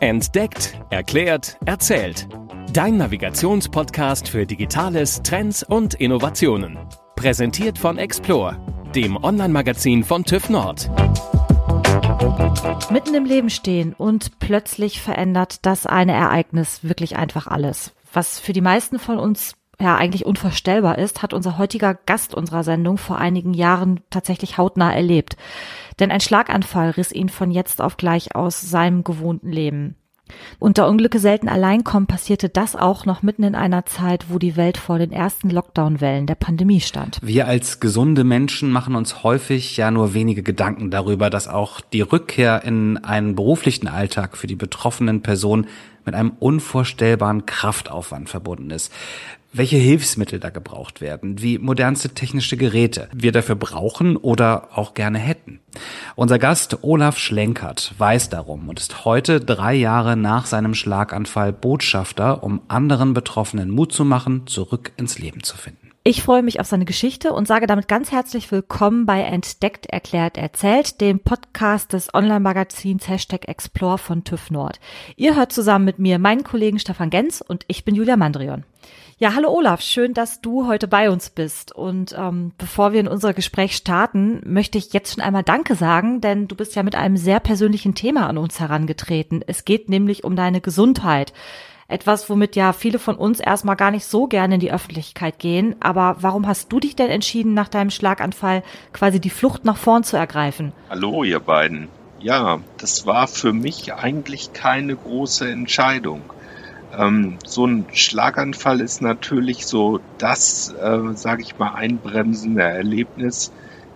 Entdeckt, erklärt, erzählt. Dein Navigationspodcast für Digitales, Trends und Innovationen. Präsentiert von Explore, dem Online-Magazin von TÜV Nord. Mitten im Leben stehen und plötzlich verändert das eine Ereignis wirklich einfach alles. Was für die meisten von uns ja eigentlich unvorstellbar ist, hat unser heutiger Gast unserer Sendung vor einigen Jahren tatsächlich hautnah erlebt. Denn ein Schlaganfall riss ihn von jetzt auf gleich aus seinem gewohnten Leben. Und da Unglücke selten allein kommen, passierte das auch noch mitten in einer Zeit, wo die Welt vor den ersten Lockdown-Wellen der Pandemie stand. Wir als gesunde Menschen machen uns häufig ja nur wenige Gedanken darüber, dass auch die Rückkehr in einen beruflichen Alltag für die betroffenen Personen mit einem unvorstellbaren Kraftaufwand verbunden ist welche Hilfsmittel da gebraucht werden, wie modernste technische Geräte wir dafür brauchen oder auch gerne hätten. Unser Gast Olaf Schlenkert weiß darum und ist heute drei Jahre nach seinem Schlaganfall Botschafter, um anderen Betroffenen Mut zu machen, zurück ins Leben zu finden. Ich freue mich auf seine Geschichte und sage damit ganz herzlich willkommen bei Entdeckt, Erklärt, Erzählt, dem Podcast des Online-Magazins Hashtag Explore von TÜV Nord. Ihr hört zusammen mit mir meinen Kollegen Stefan Genz und ich bin Julia Mandrion. Ja, hallo Olaf, schön, dass du heute bei uns bist. Und ähm, bevor wir in unser Gespräch starten, möchte ich jetzt schon einmal Danke sagen, denn du bist ja mit einem sehr persönlichen Thema an uns herangetreten. Es geht nämlich um deine Gesundheit. Etwas, womit ja viele von uns erstmal gar nicht so gerne in die Öffentlichkeit gehen. Aber warum hast du dich denn entschieden, nach deinem Schlaganfall quasi die Flucht nach vorn zu ergreifen? Hallo, ihr beiden. Ja, das war für mich eigentlich keine große Entscheidung. Ähm, so ein Schlaganfall ist natürlich so das, äh, sage ich mal, einbremsende Erlebnis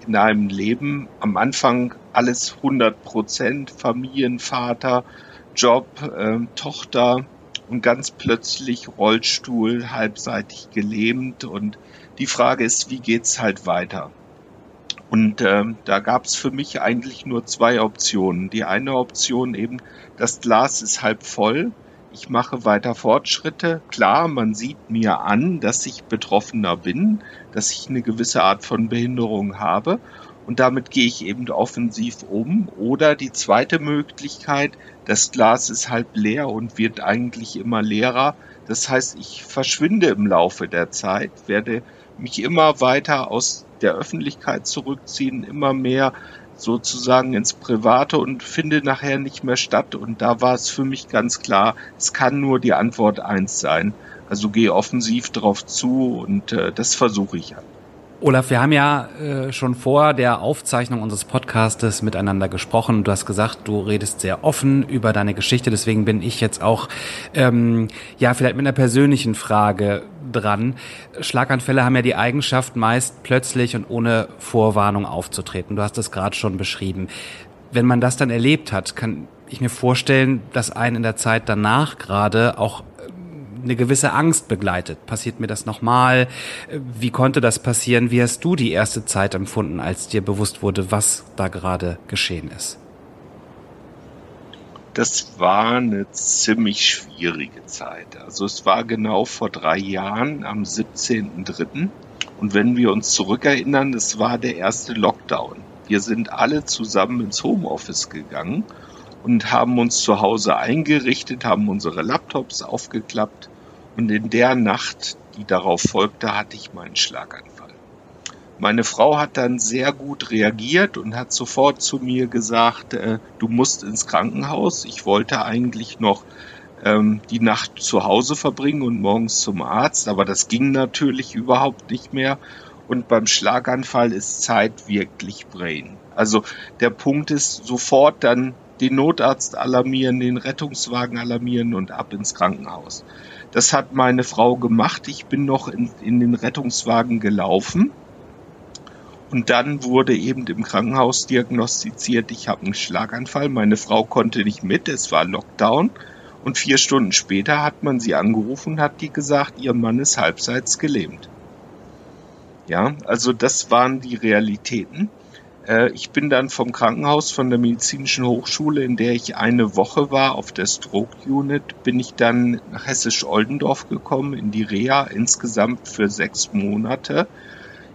in einem Leben. Am Anfang alles 100 Prozent, Familienvater, Job, äh, Tochter und ganz plötzlich Rollstuhl, halbseitig gelähmt und die Frage ist, wie geht's halt weiter? Und äh, da gab es für mich eigentlich nur zwei Optionen. Die eine Option eben, das Glas ist halb voll ich mache weiter Fortschritte. Klar, man sieht mir an, dass ich Betroffener bin, dass ich eine gewisse Art von Behinderung habe und damit gehe ich eben offensiv um. Oder die zweite Möglichkeit, das Glas ist halb leer und wird eigentlich immer leerer. Das heißt, ich verschwinde im Laufe der Zeit, werde mich immer weiter aus der Öffentlichkeit zurückziehen, immer mehr sozusagen ins Private und findet nachher nicht mehr statt. Und da war es für mich ganz klar, es kann nur die Antwort eins sein. Also gehe offensiv drauf zu und äh, das versuche ich halt. Olaf, wir haben ja äh, schon vor der Aufzeichnung unseres Podcastes miteinander gesprochen. Du hast gesagt, du redest sehr offen über deine Geschichte. Deswegen bin ich jetzt auch ähm, ja vielleicht mit einer persönlichen Frage dran. Schlaganfälle haben ja die Eigenschaft, meist plötzlich und ohne Vorwarnung aufzutreten. Du hast es gerade schon beschrieben. Wenn man das dann erlebt hat, kann ich mir vorstellen, dass einen in der Zeit danach gerade auch eine gewisse Angst begleitet. Passiert mir das nochmal? Wie konnte das passieren? Wie hast du die erste Zeit empfunden, als dir bewusst wurde, was da gerade geschehen ist? Das war eine ziemlich schwierige Zeit. Also es war genau vor drei Jahren am 17.03. Und wenn wir uns zurückerinnern, das war der erste Lockdown. Wir sind alle zusammen ins Homeoffice gegangen und haben uns zu Hause eingerichtet, haben unsere Laptops aufgeklappt und in der Nacht, die darauf folgte, hatte ich meinen Schlaganfall. Meine Frau hat dann sehr gut reagiert und hat sofort zu mir gesagt, äh, du musst ins Krankenhaus. Ich wollte eigentlich noch ähm, die Nacht zu Hause verbringen und morgens zum Arzt, aber das ging natürlich überhaupt nicht mehr. Und beim Schlaganfall ist Zeit wirklich Brain. Also der Punkt ist sofort dann den Notarzt alarmieren, den Rettungswagen alarmieren und ab ins Krankenhaus. Das hat meine Frau gemacht. Ich bin noch in, in den Rettungswagen gelaufen. Und dann wurde eben im Krankenhaus diagnostiziert, ich habe einen Schlaganfall. Meine Frau konnte nicht mit, es war Lockdown. Und vier Stunden später hat man sie angerufen und hat die gesagt, ihr Mann ist halbseits gelähmt. Ja, also das waren die Realitäten. Äh, ich bin dann vom Krankenhaus von der medizinischen Hochschule, in der ich eine Woche war, auf der Stroke Unit, bin ich dann nach Hessisch-Oldendorf gekommen, in die Reha, insgesamt für sechs Monate.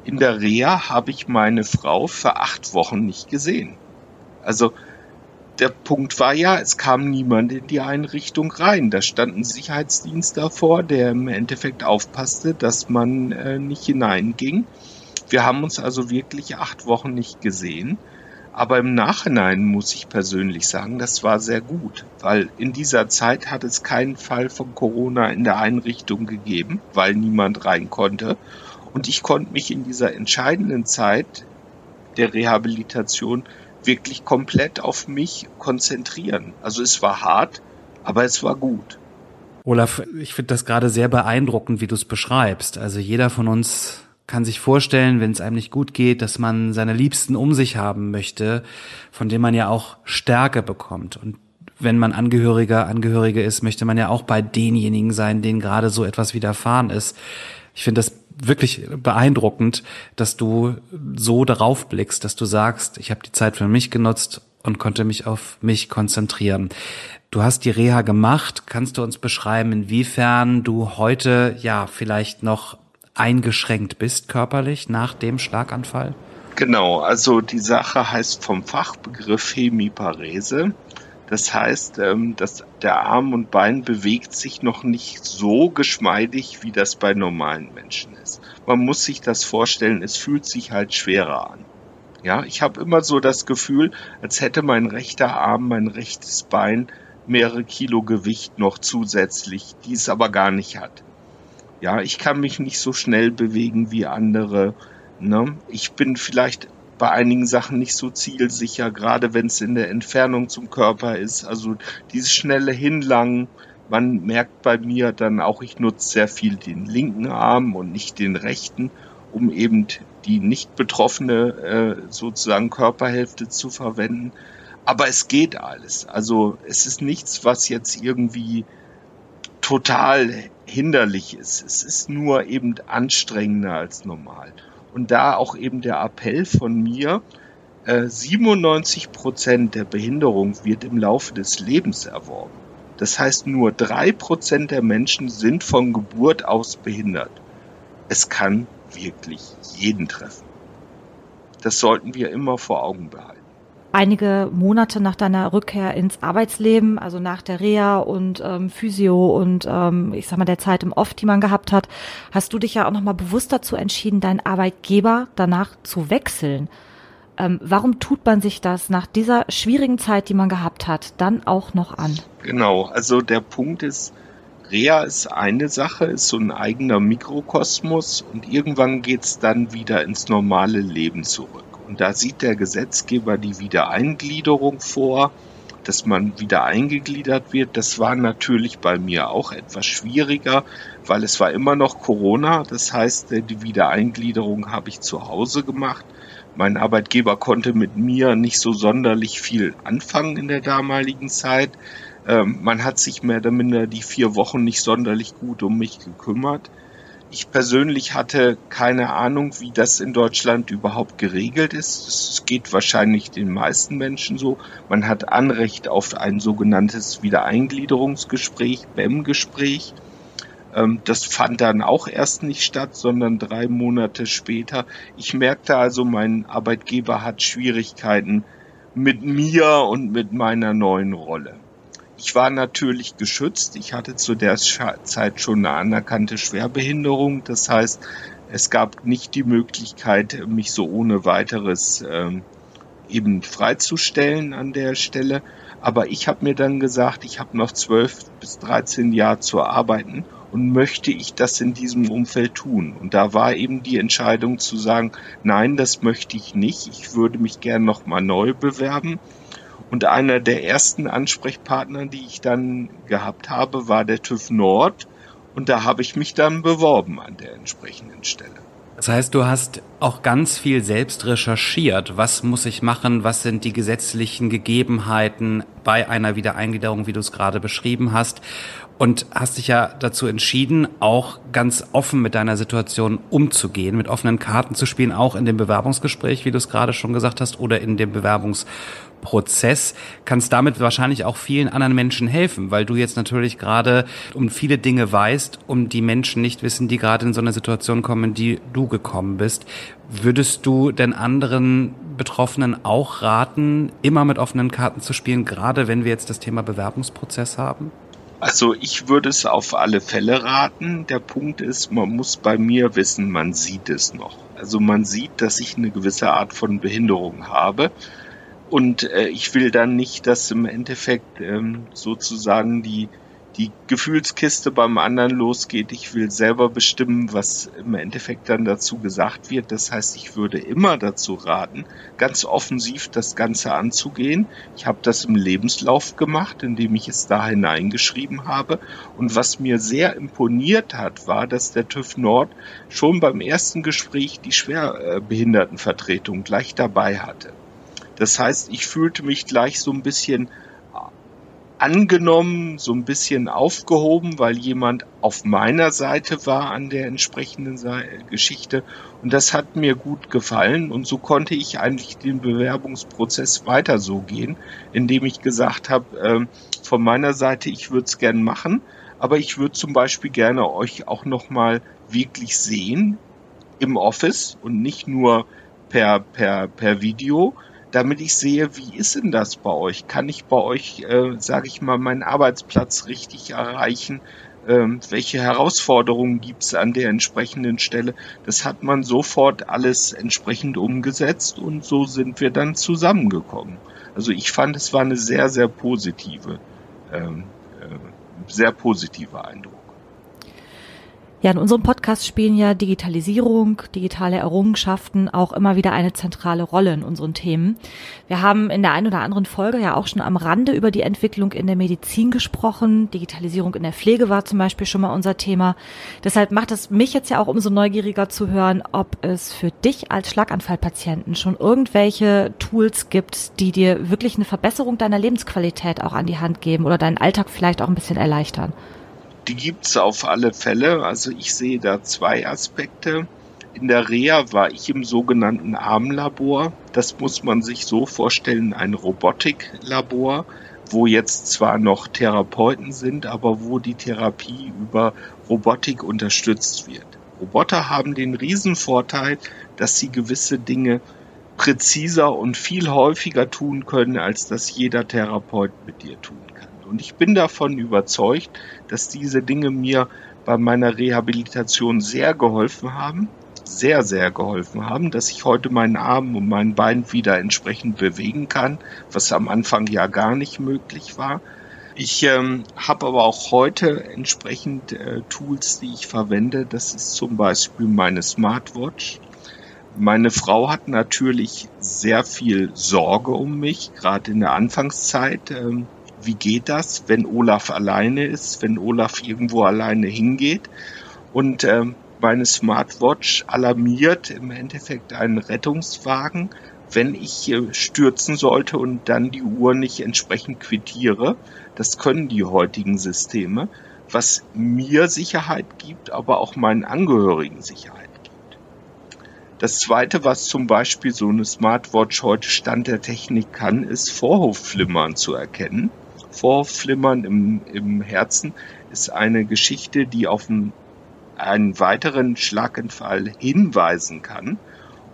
In der Reha habe ich meine Frau für acht Wochen nicht gesehen. Also der Punkt war ja, es kam niemand in die Einrichtung rein. Da stand ein Sicherheitsdienst davor, der im Endeffekt aufpasste, dass man äh, nicht hineinging. Wir haben uns also wirklich acht Wochen nicht gesehen. Aber im Nachhinein muss ich persönlich sagen, das war sehr gut, weil in dieser Zeit hat es keinen Fall von Corona in der Einrichtung gegeben, weil niemand rein konnte. Und ich konnte mich in dieser entscheidenden Zeit der Rehabilitation wirklich komplett auf mich konzentrieren. Also es war hart, aber es war gut. Olaf, ich finde das gerade sehr beeindruckend, wie du es beschreibst. Also jeder von uns kann sich vorstellen, wenn es einem nicht gut geht, dass man seine Liebsten um sich haben möchte, von dem man ja auch Stärke bekommt. Und wenn man Angehöriger, Angehörige ist, möchte man ja auch bei denjenigen sein, denen gerade so etwas widerfahren ist. Ich finde das wirklich beeindruckend, dass du so darauf blickst, dass du sagst, ich habe die Zeit für mich genutzt und konnte mich auf mich konzentrieren. Du hast die Reha gemacht. Kannst du uns beschreiben, inwiefern du heute ja vielleicht noch eingeschränkt bist körperlich nach dem Schlaganfall? Genau, also die Sache heißt vom Fachbegriff Hemiparese. Das heißt, ähm, dass der Arm und Bein bewegt sich noch nicht so geschmeidig, wie das bei normalen Menschen ist. Man muss sich das vorstellen, es fühlt sich halt schwerer an. Ja, ich habe immer so das Gefühl, als hätte mein rechter Arm, mein rechtes Bein mehrere Kilo Gewicht noch zusätzlich, die es aber gar nicht hat. Ja, ich kann mich nicht so schnell bewegen wie andere. Ne? Ich bin vielleicht bei einigen Sachen nicht so zielsicher, gerade wenn es in der Entfernung zum Körper ist. Also dieses schnelle Hinlangen, man merkt bei mir dann auch, ich nutze sehr viel den linken Arm und nicht den rechten, um eben die nicht betroffene äh, sozusagen Körperhälfte zu verwenden. Aber es geht alles. Also es ist nichts, was jetzt irgendwie total hinderlich ist. Es ist nur eben anstrengender als normal. Und da auch eben der Appell von mir, 97 äh, Prozent der Behinderung wird im Laufe des Lebens erworben. Das heißt, nur drei Prozent der Menschen sind von Geburt aus behindert. Es kann wirklich jeden treffen. Das sollten wir immer vor Augen behalten einige Monate nach deiner Rückkehr ins Arbeitsleben, also nach der Reha und ähm, Physio und ähm, ich sag mal der Zeit im Off, die man gehabt hat, hast du dich ja auch nochmal bewusst dazu entschieden, deinen Arbeitgeber danach zu wechseln. Ähm, warum tut man sich das nach dieser schwierigen Zeit, die man gehabt hat, dann auch noch an? Genau, also der Punkt ist, Reha ist eine Sache, ist so ein eigener Mikrokosmos und irgendwann geht's dann wieder ins normale Leben zurück. Und da sieht der Gesetzgeber die Wiedereingliederung vor, dass man wieder eingegliedert wird. Das war natürlich bei mir auch etwas schwieriger, weil es war immer noch Corona. Das heißt, die Wiedereingliederung habe ich zu Hause gemacht. Mein Arbeitgeber konnte mit mir nicht so sonderlich viel anfangen in der damaligen Zeit. Ähm, man hat sich mehr oder minder die vier Wochen nicht sonderlich gut um mich gekümmert. Ich persönlich hatte keine Ahnung, wie das in Deutschland überhaupt geregelt ist. Es geht wahrscheinlich den meisten Menschen so. Man hat Anrecht auf ein sogenanntes Wiedereingliederungsgespräch, BEM-Gespräch. Ähm, das fand dann auch erst nicht statt, sondern drei Monate später. Ich merkte also, mein Arbeitgeber hat Schwierigkeiten mit mir und mit meiner neuen Rolle. Ich war natürlich geschützt. Ich hatte zu der Zeit schon eine anerkannte Schwerbehinderung. Das heißt, es gab nicht die Möglichkeit, mich so ohne weiteres ähm, eben freizustellen an der Stelle. Aber ich habe mir dann gesagt, ich habe noch zwölf bis dreizehn Jahre zu arbeiten und möchte ich das in diesem Umfeld tun? Und da war eben die Entscheidung zu sagen, nein, das möchte ich nicht. Ich würde mich gern noch mal neu bewerben und einer der ersten Ansprechpartner, die ich dann gehabt habe, war der TÜV Nord. Und da habe ich mich dann beworben an der entsprechenden Stelle. Das heißt, du hast auch ganz viel selbst recherchiert. Was muss ich machen? Was sind die gesetzlichen Gegebenheiten bei einer Wiedereingliederung, wie du es gerade beschrieben hast? Und hast dich ja dazu entschieden, auch ganz offen mit deiner Situation umzugehen, mit offenen Karten zu spielen, auch in dem Bewerbungsgespräch, wie du es gerade schon gesagt hast, oder in dem Bewerbungs Prozess, kannst damit wahrscheinlich auch vielen anderen Menschen helfen, weil du jetzt natürlich gerade um viele Dinge weißt, um die Menschen nicht wissen, die gerade in so eine Situation kommen, in die du gekommen bist. Würdest du denn anderen Betroffenen auch raten, immer mit offenen Karten zu spielen, gerade wenn wir jetzt das Thema Bewerbungsprozess haben? Also ich würde es auf alle Fälle raten. Der Punkt ist, man muss bei mir wissen, man sieht es noch. Also man sieht, dass ich eine gewisse Art von Behinderung habe. Und äh, ich will dann nicht, dass im Endeffekt ähm, sozusagen die die Gefühlskiste beim anderen losgeht. Ich will selber bestimmen, was im Endeffekt dann dazu gesagt wird. Das heißt, ich würde immer dazu raten, ganz offensiv das Ganze anzugehen. Ich habe das im Lebenslauf gemacht, indem ich es da hineingeschrieben habe. Und was mir sehr imponiert hat, war, dass der TÜV Nord schon beim ersten Gespräch die Schwerbehindertenvertretung gleich dabei hatte. Das heißt, ich fühlte mich gleich so ein bisschen angenommen, so ein bisschen aufgehoben, weil jemand auf meiner Seite war an der entsprechenden Geschichte. Und das hat mir gut gefallen. Und so konnte ich eigentlich den Bewerbungsprozess weiter so gehen, indem ich gesagt habe, äh, von meiner Seite, ich würde es gern machen, aber ich würde zum Beispiel gerne euch auch nochmal wirklich sehen im Office und nicht nur per, per, per Video, damit ich sehe, wie ist denn das bei euch? Kann ich bei euch, äh, sage ich mal, meinen Arbeitsplatz richtig erreichen? Ähm, welche Herausforderungen gibt es an der entsprechenden Stelle? Das hat man sofort alles entsprechend umgesetzt und so sind wir dann zusammengekommen. Also ich fand, es war eine sehr, sehr positive, ähm, äh, sehr positiver Eindruck. Ja, in unserem Podcast spielen ja Digitalisierung, digitale Errungenschaften auch immer wieder eine zentrale Rolle in unseren Themen. Wir haben in der einen oder anderen Folge ja auch schon am Rande über die Entwicklung in der Medizin gesprochen. Digitalisierung in der Pflege war zum Beispiel schon mal unser Thema. Deshalb macht es mich jetzt ja auch umso neugieriger zu hören, ob es für dich als Schlaganfallpatienten schon irgendwelche Tools gibt, die dir wirklich eine Verbesserung deiner Lebensqualität auch an die Hand geben oder deinen Alltag vielleicht auch ein bisschen erleichtern die gibt's auf alle Fälle. Also ich sehe da zwei Aspekte. In der Reha war ich im sogenannten Armlabor. Das muss man sich so vorstellen, ein Robotiklabor, wo jetzt zwar noch Therapeuten sind, aber wo die Therapie über Robotik unterstützt wird. Roboter haben den Riesenvorteil, dass sie gewisse Dinge präziser und viel häufiger tun können, als das jeder Therapeut mit dir tun und ich bin davon überzeugt, dass diese Dinge mir bei meiner Rehabilitation sehr geholfen haben, sehr, sehr geholfen haben, dass ich heute meinen Arm und mein Bein wieder entsprechend bewegen kann, was am Anfang ja gar nicht möglich war. Ich ähm, habe aber auch heute entsprechend äh, Tools, die ich verwende. Das ist zum Beispiel meine Smartwatch. Meine Frau hat natürlich sehr viel Sorge um mich, gerade in der Anfangszeit. Ähm, wie geht das, wenn Olaf alleine ist, wenn Olaf irgendwo alleine hingeht. Und äh, meine Smartwatch alarmiert im Endeffekt einen Rettungswagen, wenn ich äh, stürzen sollte und dann die Uhr nicht entsprechend quittiere. Das können die heutigen Systeme, was mir Sicherheit gibt, aber auch meinen Angehörigen Sicherheit gibt. Das zweite, was zum Beispiel so eine Smartwatch heute Stand der Technik kann, ist Vorhofflimmern zu erkennen. Vorflimmern im, im Herzen ist eine Geschichte, die auf einen, einen weiteren Schlaganfall hinweisen kann.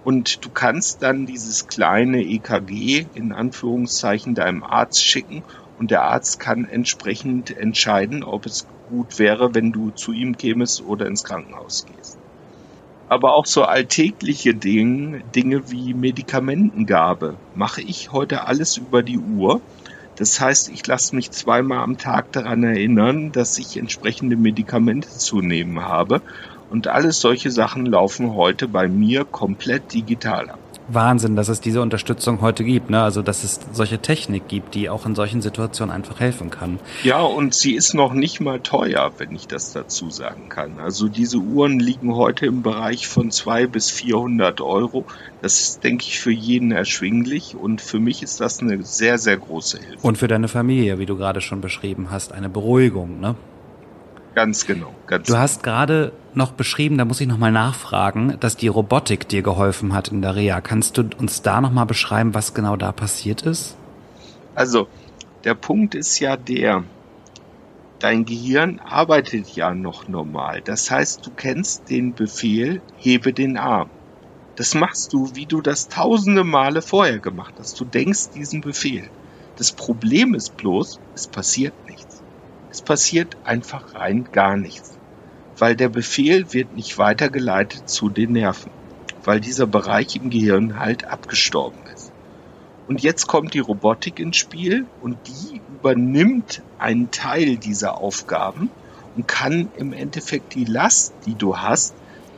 Und du kannst dann dieses kleine EKG in Anführungszeichen deinem Arzt schicken und der Arzt kann entsprechend entscheiden, ob es gut wäre, wenn du zu ihm kämest oder ins Krankenhaus gehst. Aber auch so alltägliche Dinge, Dinge wie Medikamentengabe mache ich heute alles über die Uhr das heißt, ich lasse mich zweimal am Tag daran erinnern, dass ich entsprechende Medikamente zu nehmen habe. Und alles solche Sachen laufen heute bei mir komplett digital ab. Wahnsinn, dass es diese Unterstützung heute gibt, ne? Also dass es solche Technik gibt, die auch in solchen Situationen einfach helfen kann. Ja, und sie ist noch nicht mal teuer, wenn ich das dazu sagen kann. Also diese Uhren liegen heute im Bereich von zwei bis 400 Euro. Das ist, denke ich, für jeden erschwinglich und für mich ist das eine sehr, sehr große Hilfe. Und für deine Familie, wie du gerade schon beschrieben hast, eine Beruhigung, ne? Ganz genau. Ganz du genau. hast gerade noch beschrieben, da muss ich nochmal nachfragen, dass die Robotik dir geholfen hat in der Reha. Kannst du uns da nochmal beschreiben, was genau da passiert ist? Also, der Punkt ist ja der, dein Gehirn arbeitet ja noch normal. Das heißt, du kennst den Befehl, hebe den Arm. Das machst du, wie du das tausende Male vorher gemacht hast. Du denkst diesen Befehl. Das Problem ist bloß, es passiert. Es passiert einfach rein gar nichts. Weil der Befehl wird nicht weitergeleitet zu den Nerven. Weil dieser Bereich im Gehirn halt abgestorben ist. Und jetzt kommt die Robotik ins Spiel und die übernimmt einen Teil dieser Aufgaben und kann im Endeffekt die Last, die du hast,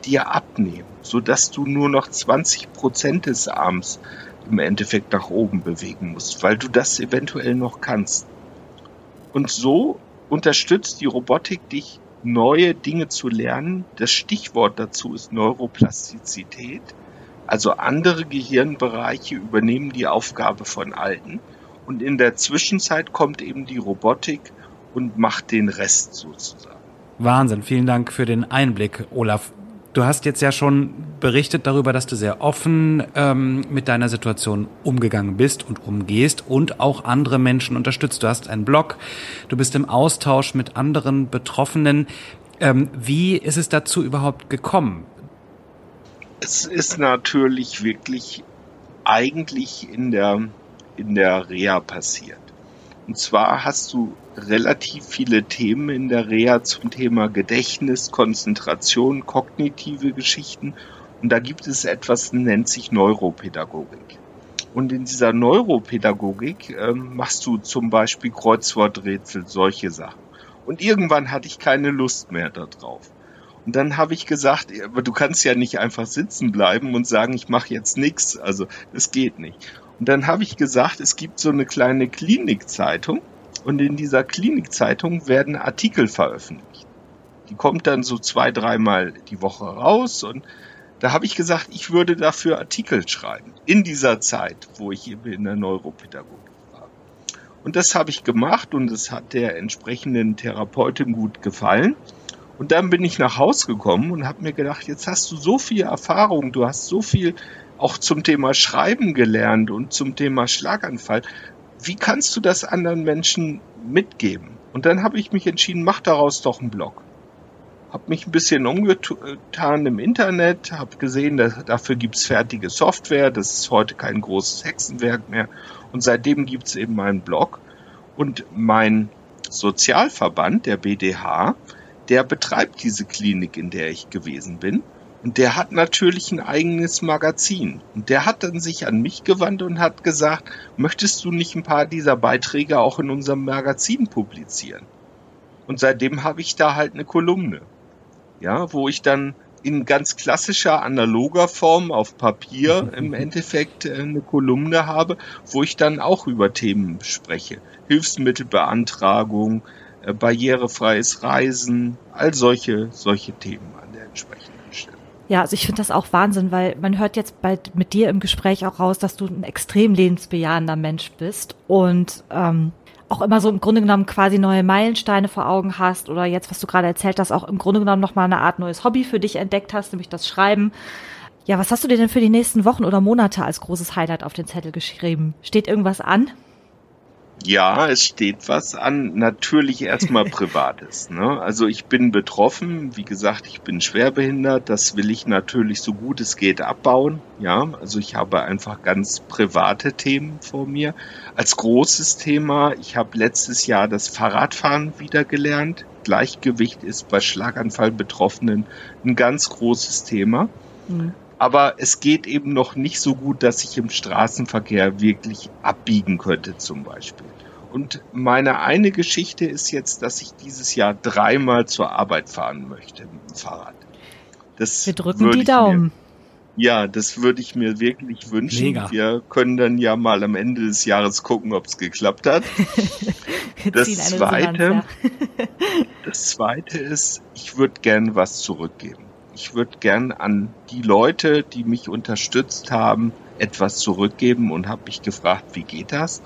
dir abnehmen, so dass du nur noch 20 Prozent des Arms im Endeffekt nach oben bewegen musst, weil du das eventuell noch kannst. Und so unterstützt die Robotik dich, neue Dinge zu lernen. Das Stichwort dazu ist Neuroplastizität. Also andere Gehirnbereiche übernehmen die Aufgabe von alten. Und in der Zwischenzeit kommt eben die Robotik und macht den Rest sozusagen. Wahnsinn, vielen Dank für den Einblick, Olaf. Du hast jetzt ja schon berichtet darüber, dass du sehr offen ähm, mit deiner Situation umgegangen bist und umgehst und auch andere Menschen unterstützt. Du hast einen Blog, du bist im Austausch mit anderen Betroffenen. Ähm, wie ist es dazu überhaupt gekommen? Es ist natürlich wirklich eigentlich in der, in der Reha passiert. Und zwar hast du relativ viele Themen in der Reha zum Thema Gedächtnis, Konzentration, kognitive Geschichten. Und da gibt es etwas, nennt sich Neuropädagogik. Und in dieser Neuropädagogik ähm, machst du zum Beispiel Kreuzworträtsel, solche Sachen. Und irgendwann hatte ich keine Lust mehr darauf. Und dann habe ich gesagt, aber du kannst ja nicht einfach sitzen bleiben und sagen, ich mache jetzt nichts. Also das geht nicht. Und dann habe ich gesagt, es gibt so eine kleine Klinikzeitung und in dieser Klinikzeitung werden Artikel veröffentlicht. Die kommt dann so zwei, dreimal die Woche raus und da habe ich gesagt, ich würde dafür Artikel schreiben. In dieser Zeit, wo ich eben in der Neuropädagogik war. Und das habe ich gemacht und es hat der entsprechenden Therapeutin gut gefallen. Und dann bin ich nach Haus gekommen und habe mir gedacht, jetzt hast du so viel Erfahrung, du hast so viel auch zum Thema Schreiben gelernt und zum Thema Schlaganfall wie kannst du das anderen Menschen mitgeben? Und dann habe ich mich entschieden, mach daraus doch einen Blog. Hab mich ein bisschen umgetan im Internet, habe gesehen, dass, dafür gibt's fertige Software, das ist heute kein großes Hexenwerk mehr. Und seitdem gibt's eben meinen Blog. Und mein Sozialverband, der BDH, der betreibt diese Klinik, in der ich gewesen bin. Und der hat natürlich ein eigenes Magazin. Und der hat dann sich an mich gewandt und hat gesagt, möchtest du nicht ein paar dieser Beiträge auch in unserem Magazin publizieren? Und seitdem habe ich da halt eine Kolumne. Ja, wo ich dann in ganz klassischer analoger Form auf Papier im Endeffekt äh, eine Kolumne habe, wo ich dann auch über Themen spreche. Hilfsmittelbeantragung, barrierefreies Reisen, all solche, solche Themen an der entsprechenden ja, also ich finde das auch Wahnsinn, weil man hört jetzt bald mit dir im Gespräch auch raus, dass du ein extrem lebensbejahender Mensch bist und ähm, auch immer so im Grunde genommen quasi neue Meilensteine vor Augen hast oder jetzt, was du gerade erzählt hast, auch im Grunde genommen nochmal eine Art neues Hobby für dich entdeckt hast, nämlich das Schreiben. Ja, was hast du dir denn für die nächsten Wochen oder Monate als großes Highlight auf den Zettel geschrieben? Steht irgendwas an? Ja, es steht was an. Natürlich erstmal Privates. Ne? Also ich bin betroffen. Wie gesagt, ich bin schwerbehindert. Das will ich natürlich so gut es geht abbauen. Ja, also ich habe einfach ganz private Themen vor mir. Als großes Thema, ich habe letztes Jahr das Fahrradfahren wieder gelernt. Gleichgewicht ist bei Schlaganfall-Betroffenen ein ganz großes Thema. Mhm. Aber es geht eben noch nicht so gut, dass ich im Straßenverkehr wirklich abbiegen könnte zum Beispiel. Und meine eine Geschichte ist jetzt, dass ich dieses Jahr dreimal zur Arbeit fahren möchte mit dem Fahrrad. Das Wir drücken die Daumen. Mir, ja, das würde ich mir wirklich wünschen. Mega. Wir können dann ja mal am Ende des Jahres gucken, ob es geklappt hat. das zweite, das zweite ist, ich würde gern was zurückgeben ich würde gern an die Leute, die mich unterstützt haben, etwas zurückgeben und habe mich gefragt, wie geht das?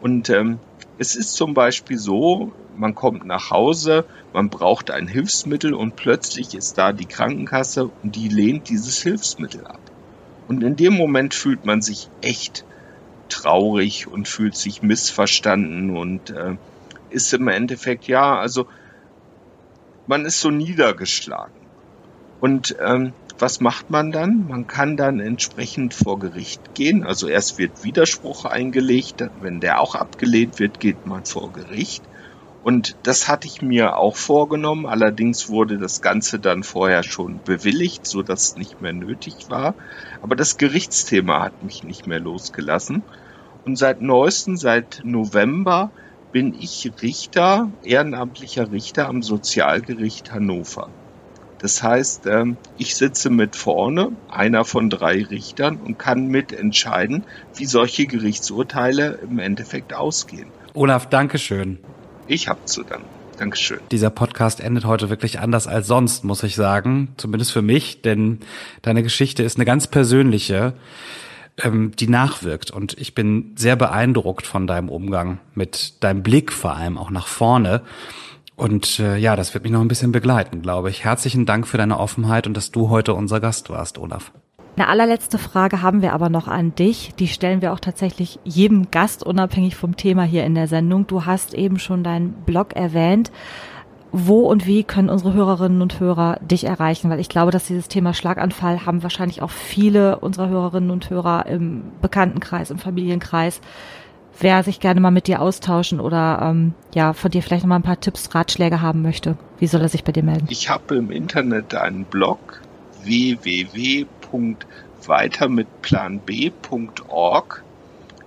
Und ähm, es ist zum Beispiel so, man kommt nach Hause, man braucht ein Hilfsmittel und plötzlich ist da die Krankenkasse und die lehnt dieses Hilfsmittel ab. Und in dem Moment fühlt man sich echt traurig und fühlt sich missverstanden und äh, ist im Endeffekt, ja, also man ist so niedergeschlagen. Und ähm, was macht man dann? Man kann dann entsprechend vor Gericht gehen. Also erst wird Widerspruch eingelegt. Wenn der auch abgelehnt wird, geht man vor Gericht. Und das hatte ich mir auch vorgenommen. Allerdings wurde das Ganze dann vorher schon bewilligt, so dass es nicht mehr nötig war. Aber das Gerichtsthema hat mich nicht mehr losgelassen. Und seit neuestem, seit November, bin ich Richter, ehrenamtlicher Richter am Sozialgericht Hannover. Das heißt, ähm, ich sitze mit vorne, einer von drei Richtern, und kann mitentscheiden, wie solche Gerichtsurteile im Endeffekt ausgehen. Olaf, Dankeschön. Ich hab zu danken. Dankeschön. Dieser Podcast endet heute wirklich anders als sonst, muss ich sagen. Zumindest für mich, denn deine Geschichte ist eine ganz persönliche, ähm, die nachwirkt. Und ich bin sehr beeindruckt von deinem Umgang, mit deinem Blick vor allem auch nach vorne. Und äh, ja, das wird mich noch ein bisschen begleiten, glaube ich. Herzlichen Dank für deine Offenheit und dass du heute unser Gast warst, Olaf. Eine allerletzte Frage haben wir aber noch an dich. Die stellen wir auch tatsächlich jedem Gast, unabhängig vom Thema hier in der Sendung. Du hast eben schon deinen Blog erwähnt. Wo und wie können unsere Hörerinnen und Hörer dich erreichen? Weil ich glaube, dass dieses Thema Schlaganfall haben wahrscheinlich auch viele unserer Hörerinnen und Hörer im Bekanntenkreis, im Familienkreis. Wer sich gerne mal mit dir austauschen oder ähm, ja von dir vielleicht noch mal ein paar Tipps, Ratschläge haben möchte, wie soll er sich bei dir melden? Ich habe im Internet einen Blog www www.weitermitplanb.org.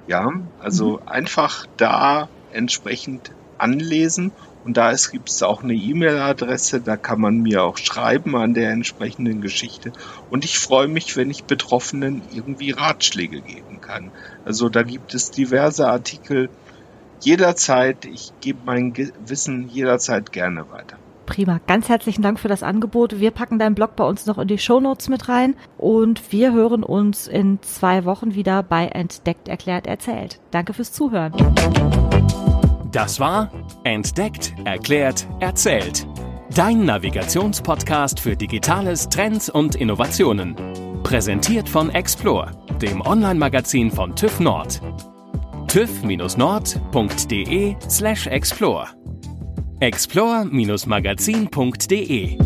Ja, also mhm. einfach da entsprechend anlesen und da gibt es auch eine E-Mail-Adresse, da kann man mir auch schreiben an der entsprechenden Geschichte. Und ich freue mich, wenn ich Betroffenen irgendwie Ratschläge geben kann. Also da gibt es diverse Artikel. Jederzeit, ich gebe mein Wissen jederzeit gerne weiter. Prima. Ganz herzlichen Dank für das Angebot. Wir packen deinen Blog bei uns noch in die Shownotes mit rein und wir hören uns in zwei Wochen wieder bei Entdeckt, Erklärt, Erzählt. Danke fürs Zuhören. Das war Entdeckt, Erklärt, Erzählt. Dein Navigationspodcast für Digitales, Trends und Innovationen. Präsentiert von Explore, dem Online-Magazin von TÜV Nord. tüv-nord.de slash explore explore-magazin.de